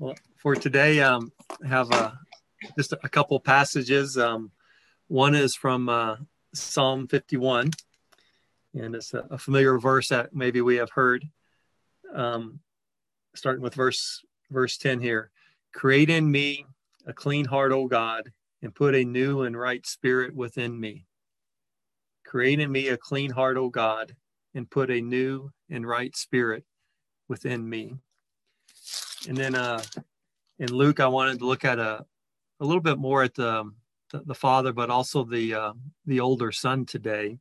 Well, for today, um, I have just a couple passages. Um, one is from uh, Psalm 51, and it's a, a, familiar verse that maybe we have heard. Um, starting with verse verse 10 here, create in me a clean heart, O God, and put a new and right spirit within me. Create in me a clean heart, O God, and put a new and right spirit within me. And then uh, in Luke, I wanted to look at a, a little bit more at the, the, the father, but also the, uh, the older son today.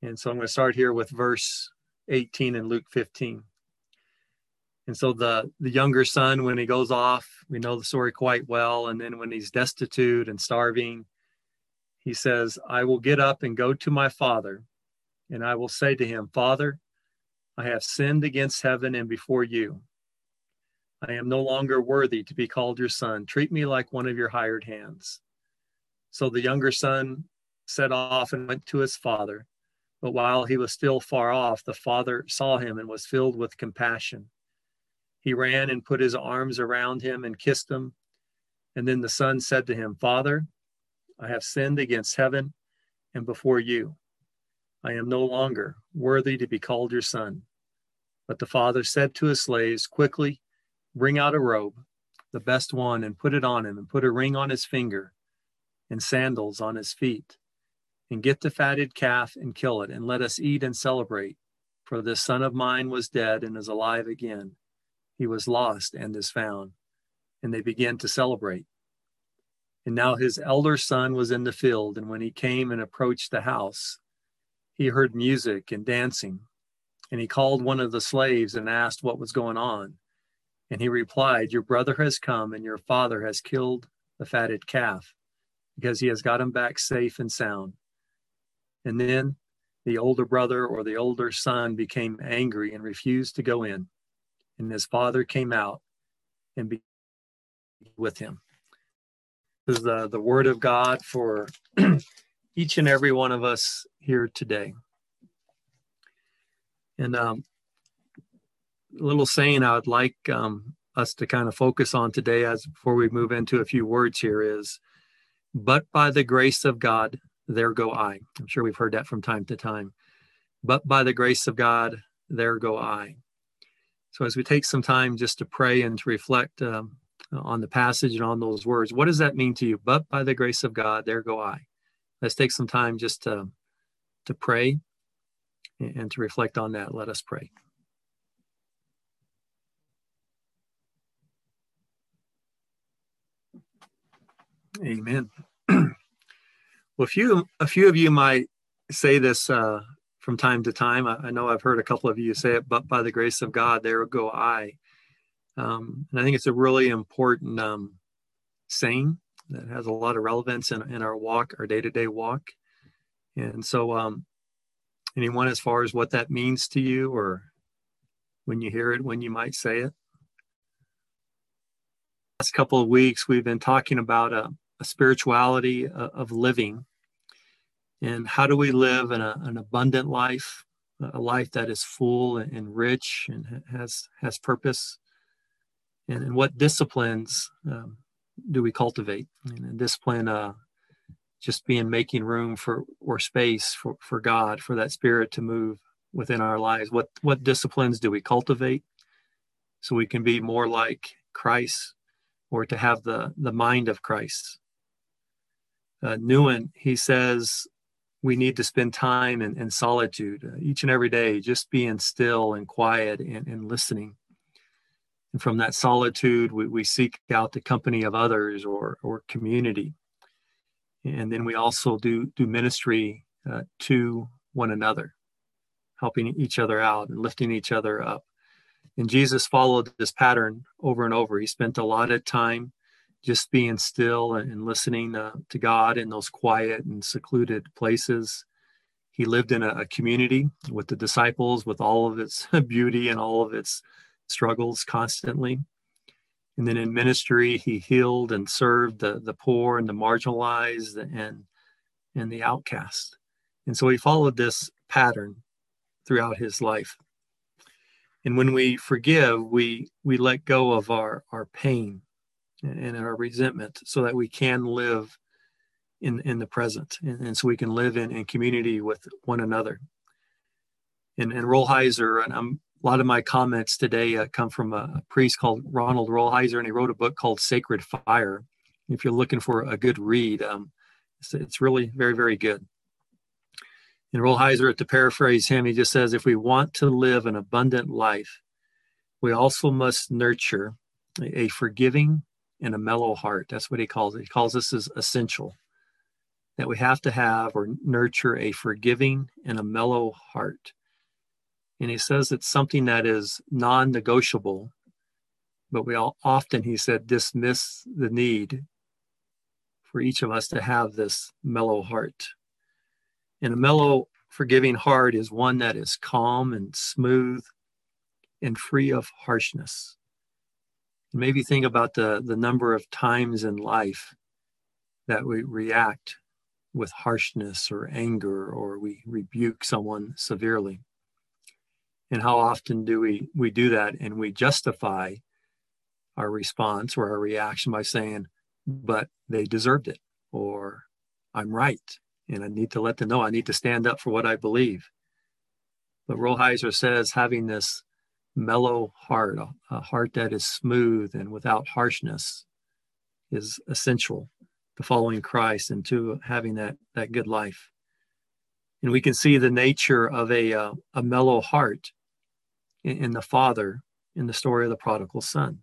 And so I'm going to start here with verse 18 in Luke 15. And so the the younger son, when he goes off, we know the story quite well. And then when he's destitute and starving, he says, I will get up and go to my father, and I will say to him, Father, I have sinned against heaven and before you. I am no longer worthy to be called your son. Treat me like one of your hired hands. So the younger son set off and went to his father. But while he was still far off, the father saw him and was filled with compassion. He ran and put his arms around him and kissed him. And then the son said to him, Father, I have sinned against heaven and before you. I am no longer worthy to be called your son. But the father said to his slaves, Quickly bring out a robe, the best one, and put it on him, and put a ring on his finger and sandals on his feet. And get the fatted calf and kill it, and let us eat and celebrate. For this son of mine was dead and is alive again. He was lost and is found. And they began to celebrate. And now his elder son was in the field, and when he came and approached the house, he heard music and dancing. And he called one of the slaves and asked what was going on. And he replied, Your brother has come, and your father has killed the fatted calf, because he has got him back safe and sound. And then the older brother or the older son became angry and refused to go in. And his father came out and be with him. This is the, the word of God for each and every one of us here today. And um, a little saying I would like um, us to kind of focus on today, as before we move into a few words here, is "But by the grace of God, there go I." I'm sure we've heard that from time to time. But by the grace of God, there go I. So as we take some time just to pray and to reflect um, on the passage and on those words, what does that mean to you? But by the grace of God, there go I. Let's take some time just to to pray and to reflect on that. Let us pray. Amen. well, a few, a few of you might say this uh, from time to time. I, I, know I've heard a couple of you say it, but by the grace of God, there go I. Um, and I think it's a really important um, saying that has a lot of relevance in, in our walk, our day to day walk. And so, um, anyone as far as what that means to you or when you hear it, when you might say it? Last couple of weeks, we've been talking about a, a spirituality of living and how do we live in a, an abundant life, a life that is full and rich and has has purpose, and, and what disciplines um, do we cultivate? And discipline uh, just being making room for or space for, for God, for that spirit to move within our lives. What what disciplines do we cultivate so we can be more like Christ or to have the, the mind of Christ? Uh, Nouwen, he says we need to spend time in, in solitude uh, each and every day, just being still and quiet and, and listening. And from that solitude, we, we seek out the company of others or, or community and then we also do do ministry uh, to one another helping each other out and lifting each other up. And jesus followed this pattern over and over. He spent a lot of time just being still and, listening uh, to god in those quiet and secluded places. He lived in a, a community with the disciples with all of its beauty and all of its struggles constantly and then in ministry, he healed and served the, the poor and the marginalized and, and the outcast. And so he followed this pattern throughout his life. And when we forgive, we we let go of our our pain and our resentment so that we can live in in the present and, and so we can live in, in community with one another. And and Rolheiser, and I'm a lot of my comments today uh, come from a, priest called Ronald Rolheiser, and he wrote a book called Sacred Fire. If you're looking for a good read, um, it's, it's really very, very good. And Rolheiser, to paraphrase him, he just says, if we want to live an abundant life, we also must nurture a, a forgiving and a mellow heart. That's what he calls it. He calls this as essential that we have to have or nurture a forgiving and a mellow heart. And he says it's something that is non negotiable, but we all often, he said, dismiss the need for each of us to have this mellow heart. And a mellow, forgiving heart is one that is calm and smooth and free of harshness. Maybe think about the, the number of times in life that we react with harshness or anger or we rebuke someone severely. And how often do we, we do that and we justify our response or our reaction by saying, but they deserved it, or I'm right, and I need to let them know I need to stand up for what I believe. But Rolheiser says having this mellow heart, a heart that is smooth and without harshness, is essential to following Christ and to having that, that good life. And we can see the nature of a, uh, a mellow heart in, the father in the story of the prodigal son.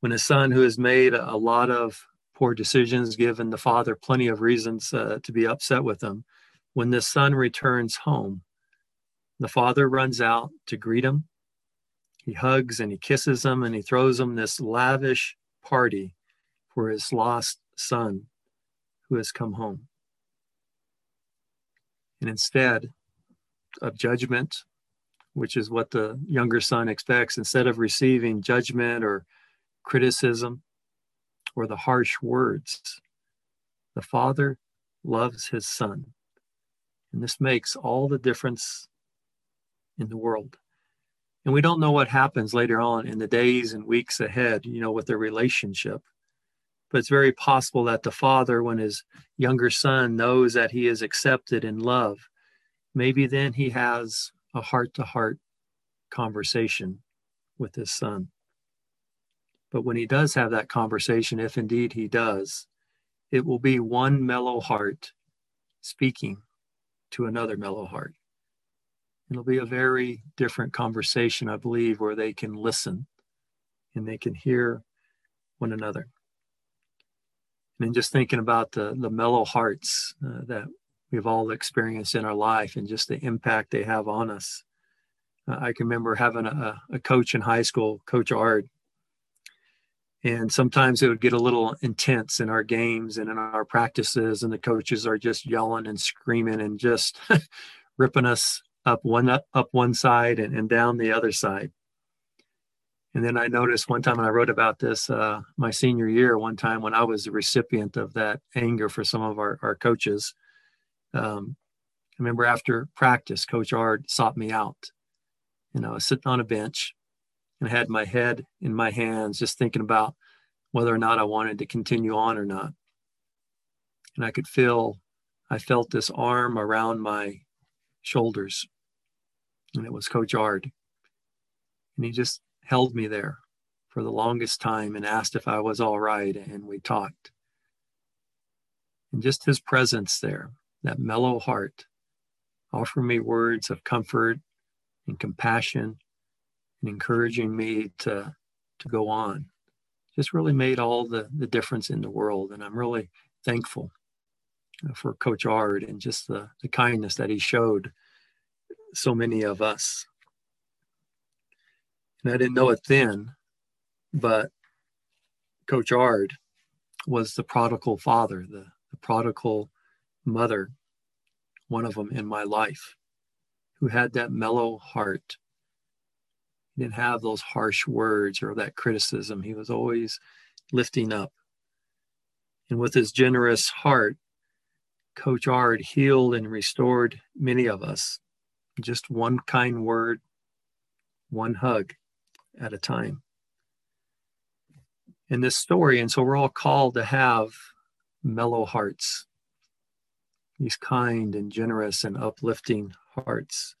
When a son who has made a lot of poor decisions, given the father plenty of reasons uh, to be upset with him, when the son returns home, the father runs out to greet him. He hugs and he kisses him and he throws him this lavish party for his lost son who has come home. And instead of judgment which is what the younger son expects, instead of receiving judgment or criticism or the harsh words, the father loves his son. And this makes all the difference in the world. And we don't know what happens later on in the days and weeks ahead, you know, with their relationship. But it's very possible that the father, when his younger son knows that he is accepted in love, maybe then he has a heart to heart conversation with his son. But when he does have that conversation, if indeed he does, it will be one mellow heart speaking to another mellow heart. It'll be a very different conversation, I believe, where they can listen and they can hear one another. And just thinking about the, the mellow hearts uh, that we've all experienced in our life and just the impact they have on us. Uh, I can remember having a, a coach in high school, Coach Ard, and sometimes it would get a little intense in our games and in our practices, and the coaches are just yelling and screaming and just ripping us up one up, up one side and, and down the other side. And then I noticed one time, and I wrote about this uh, my senior year, one time when I was the recipient of that anger for some of our, our coaches um, I remember after practice, Coach Ard sought me out. And I was sitting on a bench and I had my head in my hands, just thinking about whether or not I wanted to continue on or not. And I could feel, I felt this arm around my shoulders. And it was Coach Ard. And he just held me there for the longest time and asked if I was all right. And we talked. And just his presence there that mellow heart. Offer me words of comfort and compassion and encouraging me to, to go on. Just really made all the, the difference in the world. And I'm really thankful uh, for Coach Ard and just the, the kindness that he showed so many of us. And I didn't know it then, but Coach Ard was the prodigal father, the, the prodigal mother, one of them in my life, who had that mellow heart. He didn't have those harsh words or that criticism. He was always lifting up. And with his generous heart, Coach Ard healed and restored many of us. Just one kind word, one hug at a time. In this story, and so we're all called to have mellow hearts, these kind and generous and uplifting hearts.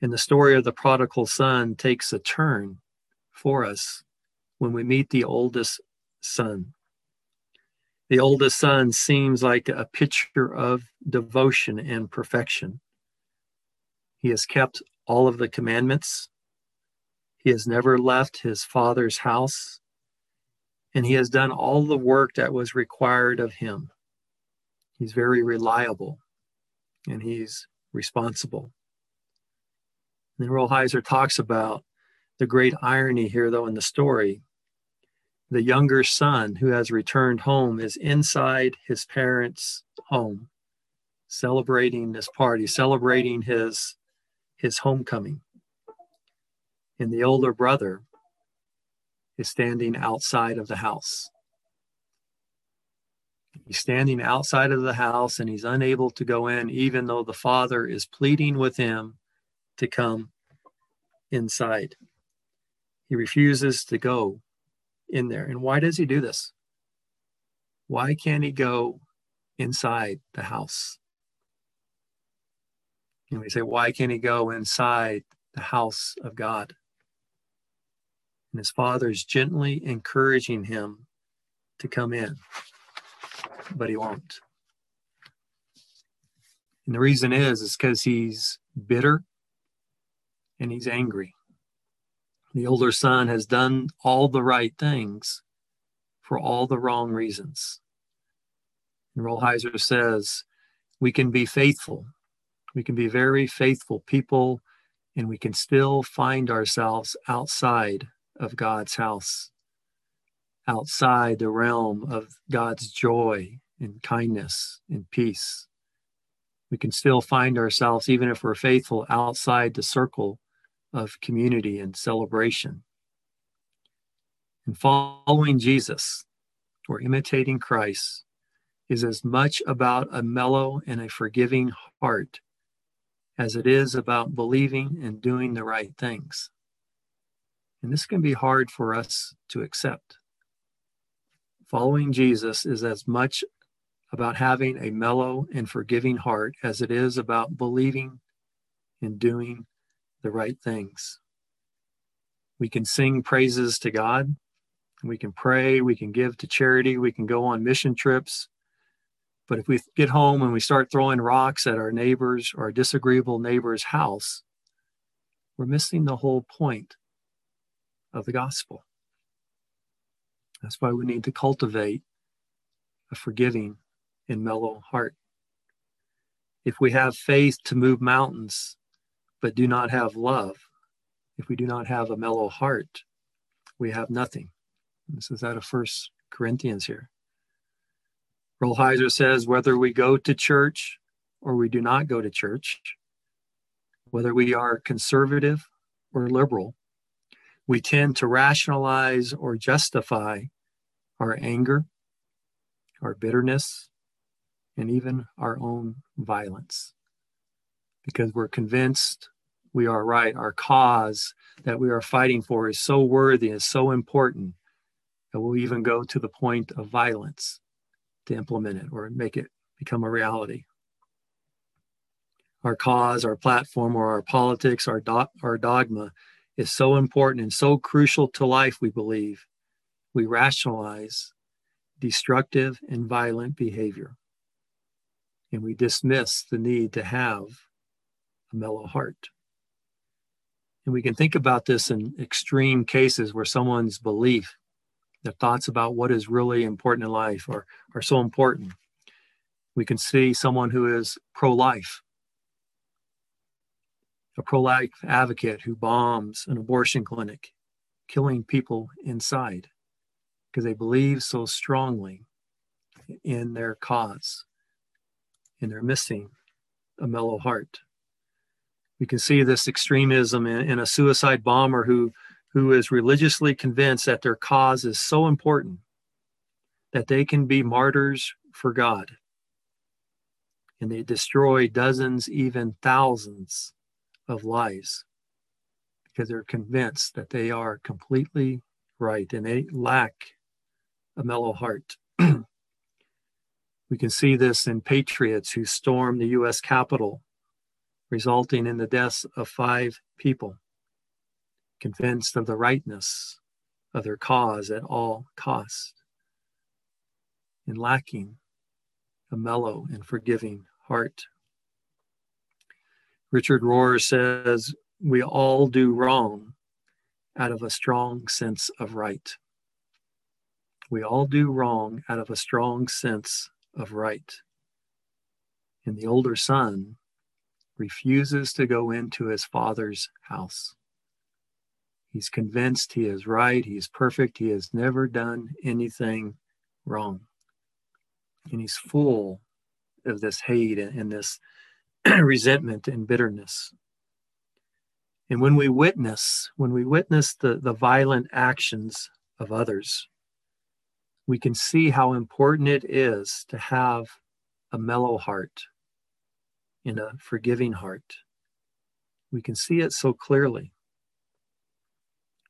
And the story of the prodigal son takes a turn for us when we meet the oldest son. The oldest son seems like a picture of devotion and perfection. He has kept all of the commandments. He has never left his father's house. And he has done all the work that was required of him. He's very reliable and he's responsible. And Rolheiser talks about the great irony here, though, in the story. The younger son who has returned home is inside his parents' home, celebrating this party, celebrating his, his homecoming. And the older brother is standing outside of the house. He's standing outside of the house and he's unable to go in, even though the father is pleading with him to come inside. He refuses to go in there. And why does he do this? Why can't he go inside the house? And we say, why can't he go inside the house of God? And his father is gently encouraging him to come in, but he won't. And the reason is, is because he's bitter and he's angry. The older son has done all the right things for all the wrong reasons. And Rolheiser says, we can be faithful. We can be very faithful people, and we can still find ourselves outside of God's house, outside the realm of God's joy and kindness and peace. We can still find ourselves, even if we're faithful, outside the circle of community and celebration. And following Jesus or imitating Christ is as much about a mellow and a forgiving heart as it is about believing and doing the right things. And this can be hard for us to accept. Following Jesus is as much about having a mellow and forgiving heart as it is about believing and doing the right things. We can sing praises to God. We can pray. We can give to charity. We can go on mission trips. But if we get home and we start throwing rocks at our neighbors or a disagreeable neighbor's house, we're missing the whole point of the gospel. That's why we need to cultivate a forgiving and mellow heart. If we have faith to move mountains, but do not have love, if we do not have a mellow heart, we have nothing. This is out of First Corinthians here. Rolheiser says whether we go to church or we do not go to church, whether we are conservative or liberal, we tend to rationalize or justify our anger, our bitterness, and even our own violence because we're convinced we are right. Our cause that we are fighting for is so worthy, is so important that we'll even go to the point of violence to implement it or make it become a reality. Our cause, our platform, or our politics, our, do- our dogma is so important and so crucial to life, we believe. We rationalize destructive and violent behavior. And we dismiss the need to have a mellow heart. And we can think about this in extreme cases where someone's belief, their thoughts about what is really important in life are, are so important. We can see someone who is pro life, a pro life advocate who bombs an abortion clinic, killing people inside because they believe so strongly in their cause and they're missing a mellow heart. We can see this extremism in, in a suicide bomber who, who is religiously convinced that their cause is so important that they can be martyrs for God. And they destroy dozens, even thousands of lies because they're convinced that they are completely right and they lack a mellow heart. we can see this in patriots who stormed the US Capitol, resulting in the deaths of five people, convinced of the rightness of their cause at all cost, and lacking a mellow and forgiving heart. Richard Rohr says, We all do wrong out of a strong sense of right. We all do wrong out of a strong sense of right. And the older son refuses to go into his father's house. He's convinced he is right, he's perfect, he has never done anything wrong. And he's full of this hate and this resentment and bitterness. And when we witness, when we witness the, the violent actions of others, we can see how important it is to have a mellow heart and a forgiving heart. We can see it so clearly.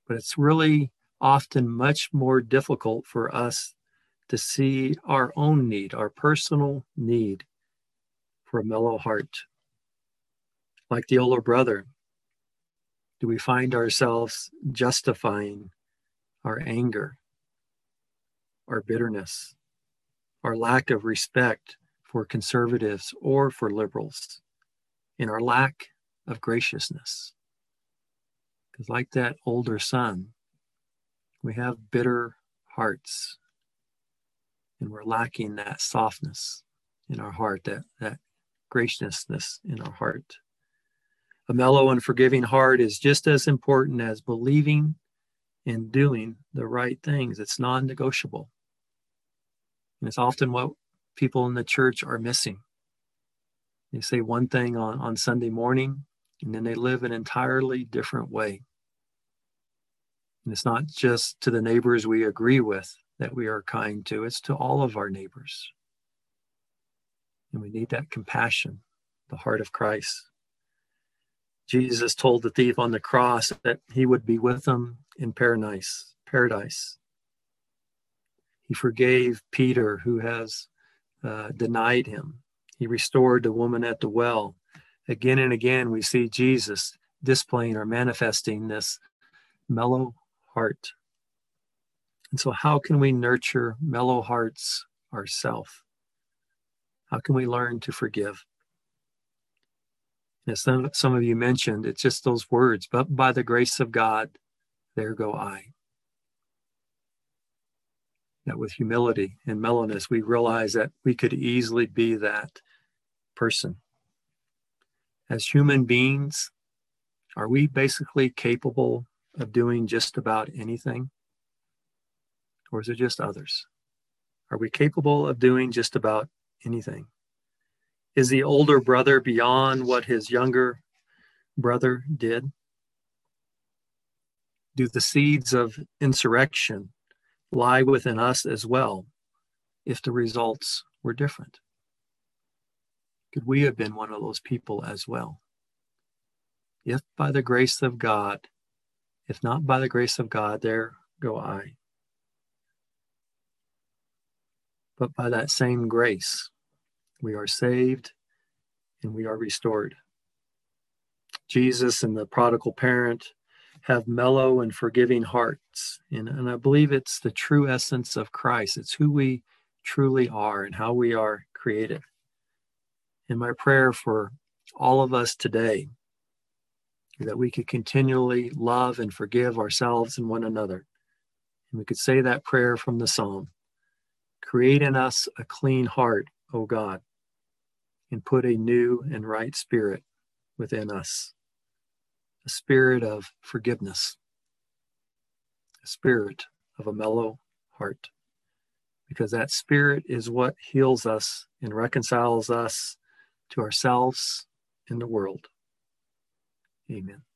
But it's really often much more difficult for us to see our own need, our personal need for a mellow heart. Like the older brother, do we find ourselves justifying our anger, our bitterness, our lack of respect for conservatives or for liberals, in our lack of graciousness? Because, like that older son, we have bitter hearts and we're lacking that softness in our heart, that, that graciousness in our heart. A mellow and forgiving heart is just as important as believing and doing the right things. It's non negotiable. And it's often what people in the church are missing. They say one thing on, on Sunday morning, and then they live an entirely different way. And it's not just to the neighbors we agree with that we are kind to, it's to all of our neighbors. And we need that compassion, the heart of Christ. Jesus told the thief on the cross that he would be with them in paradise. Paradise. He forgave Peter, who has uh, denied him. He restored the woman at the well. Again and again, we see Jesus displaying or manifesting this mellow heart. And so, how can we nurture mellow hearts ourselves? How can we learn to forgive? As some, some of you mentioned, it's just those words, but by the grace of God, there go I. That with humility and mellowness, we realize that we could easily be that person. As human beings, are we basically capable of doing just about anything? Or is it just others? Are we capable of doing just about anything? Is the older brother beyond what his younger brother did? Do the seeds of insurrection lie within us as well if the results were different? Could we have been one of those people as well? If by the grace of God, if not by the grace of God, there go I. But by that same grace, we are saved and we are restored. Jesus and the prodigal parent have mellow and forgiving hearts. And, and I believe it's the true essence of Christ. It's who we truly are and how we are created. And my prayer for all of us today that we could continually love and forgive ourselves and one another. And we could say that prayer from the psalm Create in us a clean heart, O God, and put a new and right spirit within us a spirit of forgiveness, a spirit of a mellow heart, because that spirit is what heals us and reconciles us to ourselves and the world. Amen.